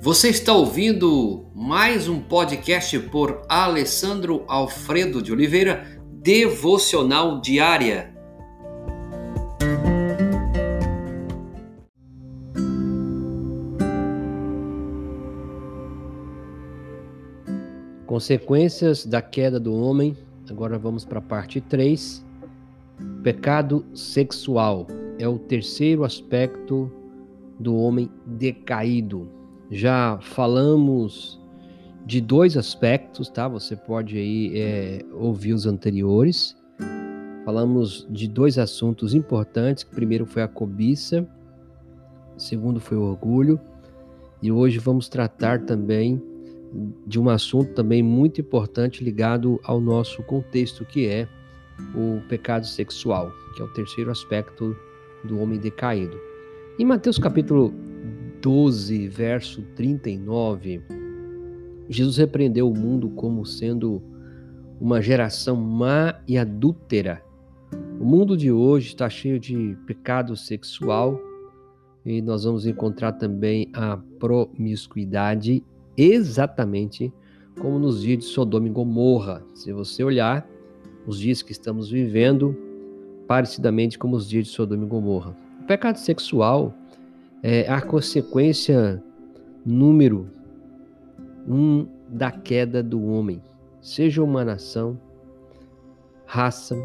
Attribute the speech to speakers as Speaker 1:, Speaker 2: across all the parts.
Speaker 1: Você está ouvindo mais um podcast por Alessandro Alfredo de Oliveira, Devocional Diária. Consequências da queda do homem. Agora vamos para a parte 3. Pecado sexual é o terceiro aspecto do homem decaído. Já falamos de dois aspectos, tá? Você pode aí é, ouvir os anteriores. Falamos de dois assuntos importantes. O primeiro foi a cobiça, o segundo foi o orgulho. E hoje vamos tratar também de um assunto também muito importante ligado ao nosso contexto, que é o pecado sexual, que é o terceiro aspecto do homem decaído. Em Mateus capítulo 12, verso 39, Jesus repreendeu o mundo como sendo uma geração má e adúltera. O mundo de hoje está cheio de pecado sexual e nós vamos encontrar também a promiscuidade exatamente como nos dias de Sodoma e Gomorra. Se você olhar os dias que estamos vivendo, parecidamente como os dias de Sodoma e Gomorra. O pecado sexual é a consequência número um da queda do homem, seja uma nação, raça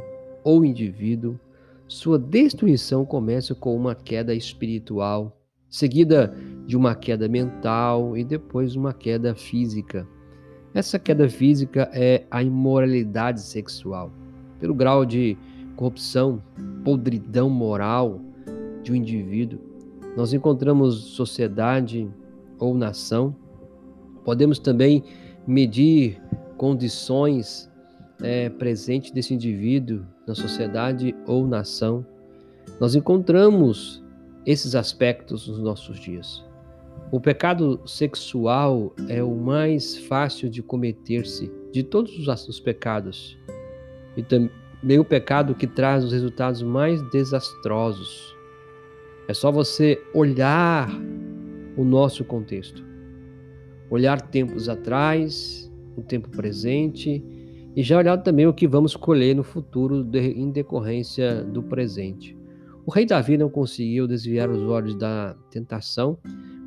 Speaker 1: ou indivíduo. Sua destruição começa com uma queda espiritual, seguida de uma queda mental e depois uma queda física. Essa queda física é a imoralidade sexual, pelo grau de corrupção, podridão moral de um indivíduo. Nós encontramos sociedade ou nação. Podemos também medir condições é, presentes desse indivíduo na sociedade ou nação. Nós encontramos esses aspectos nos nossos dias. O pecado sexual é o mais fácil de cometer-se de todos os pecados. E também o pecado que traz os resultados mais desastrosos. É só você olhar o nosso contexto. Olhar tempos atrás, o tempo presente e já olhar também o que vamos colher no futuro em decorrência do presente. O rei Davi não conseguiu desviar os olhos da tentação,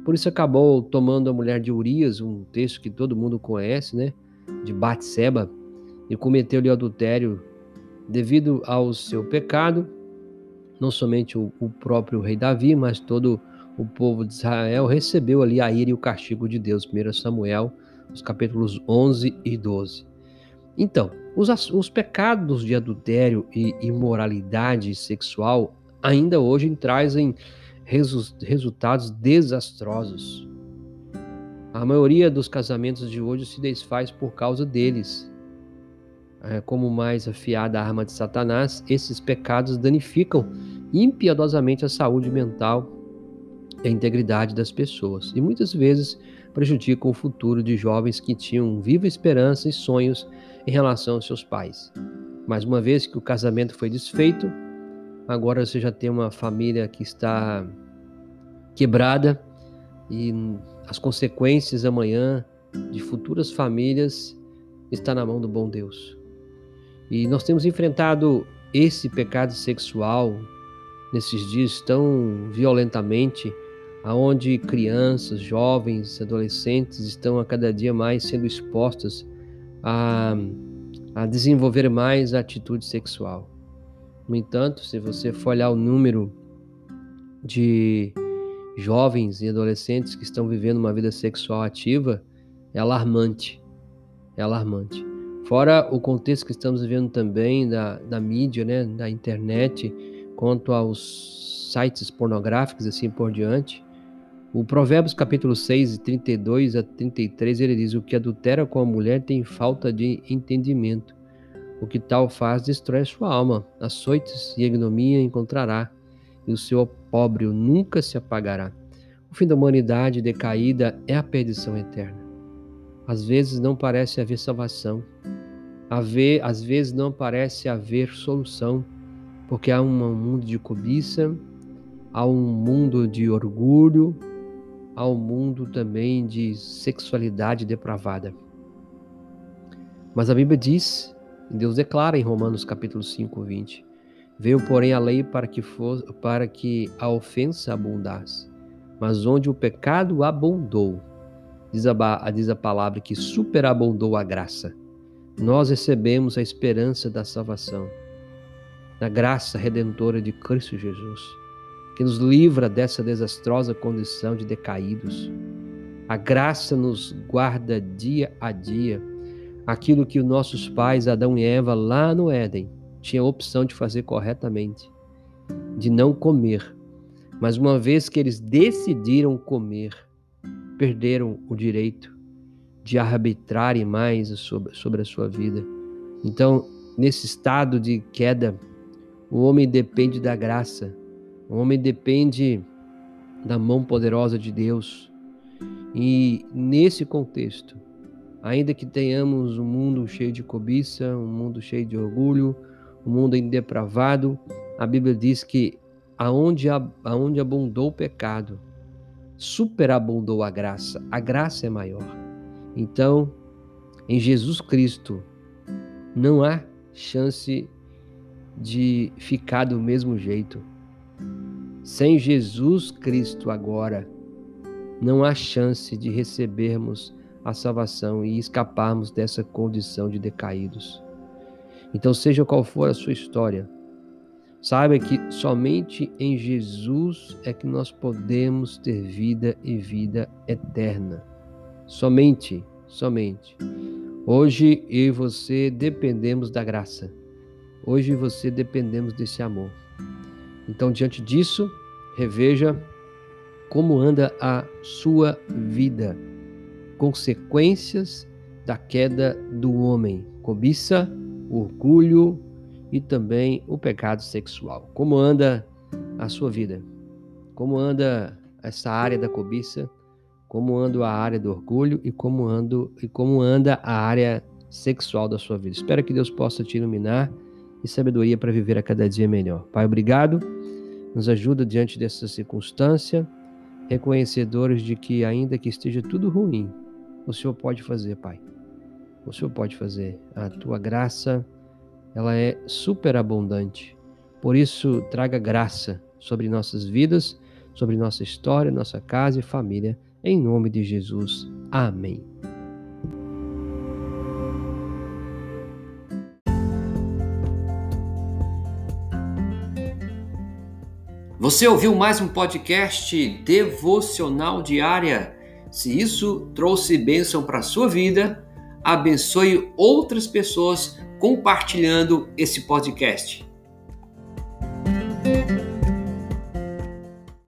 Speaker 1: por isso acabou tomando a mulher de Urias, um texto que todo mundo conhece, né, de Batseba, e cometeu-lhe adultério devido ao seu pecado. Não somente o, o próprio rei Davi, mas todo o povo de Israel recebeu ali a ira e o castigo de Deus. 1 Samuel, os capítulos 11 e 12. Então, os, os pecados de adultério e imoralidade sexual ainda hoje trazem resu resultados desastrosos. A maioria dos casamentos de hoje se desfaz por causa deles. É, como mais afiada arma de Satanás, esses pecados danificam impiedosamente a saúde mental e a integridade das pessoas e muitas vezes prejudicam o futuro de jovens que tinham viva esperança e sonhos em relação aos seus pais. Mas uma vez que o casamento foi desfeito, Agora você já tem uma família que está quebrada e as consequências amanhã de futuras famílias está na mão do bom Deus. E nós temos enfrentado esse pecado sexual nesses dias tão violentamente, aonde crianças, jovens, adolescentes estão a cada dia mais sendo expostas a, a desenvolver mais a atitude sexual. No entanto, se você for olhar o número de jovens e adolescentes que estão vivendo uma vida sexual ativa, é alarmante. É alarmante. Fora o contexto que estamos vivendo também da, da mídia, né, da internet, quanto aos sites pornográficos, assim por diante. O Provérbios capítulo 6, 32 a 33, ele diz: O que adultera com a mulher tem falta de entendimento. O que tal faz destrói sua alma, açoites e ignomia encontrará, e o seu opróbrio nunca se apagará. O fim da humanidade decaída é a perdição eterna. Às vezes não parece haver salvação, haver, às vezes não parece haver solução, porque há um mundo de cobiça, há um mundo de orgulho, ao mundo também de sexualidade depravada. Mas a Bíblia diz, Deus declara em Romanos capítulo 5, 20, Veio, porém, a lei para que, for, para que a ofensa abundasse. Mas onde o pecado abundou, diz a, diz a palavra que superabundou a graça. Nós recebemos a esperança da salvação, da graça redentora de Cristo Jesus, que nos livra dessa desastrosa condição de decaídos. A graça nos guarda dia a dia aquilo que os nossos pais, Adão e Eva, lá no Éden, tinha a opção de fazer corretamente, de não comer. Mas uma vez que eles decidiram comer, perderam o direito de arbitrarem mais sobre, sobre a sua vida. Então, nesse estado de queda, o homem depende da graça, o homem depende da mão poderosa de Deus. E nesse contexto, ainda que tenhamos um mundo cheio de cobiça, um mundo cheio de orgulho, o mundo depravado, a Bíblia diz que aonde, aonde abundou o pecado, superabundou a graça. A graça é maior. Então, em Jesus Cristo, não há chance de ficar do mesmo jeito. Sem Jesus Cristo agora, não há chance de recebermos a salvação e escaparmos dessa condição de decaídos. Então, seja qual for a sua história, saiba que somente em Jesus é que nós podemos ter vida e vida eterna. Somente, somente. Hoje e você dependemos da graça. Hoje e você dependemos desse amor. Então, diante disso, reveja como anda a sua vida. Consequências da queda do homem. Cobiça, orgulho e também o pecado sexual. Como anda a sua vida? Como anda essa área da cobiça? Como anda a área do orgulho e como ando e como anda a área sexual da sua vida? Espero que Deus possa te iluminar e sabedoria para viver a cada dia melhor. Pai, obrigado. Nos ajuda diante dessa circunstância, reconhecedores de que ainda que esteja tudo ruim, o Senhor pode fazer, Pai o Senhor pode fazer. A tua graça, ela é superabundante. Por isso, traga graça sobre nossas vidas, sobre nossa história, nossa casa e família, em nome de Jesus. Amém.
Speaker 2: Você ouviu mais um podcast devocional diária? Se isso trouxe bênção para a sua vida, abençoe outras pessoas compartilhando esse podcast.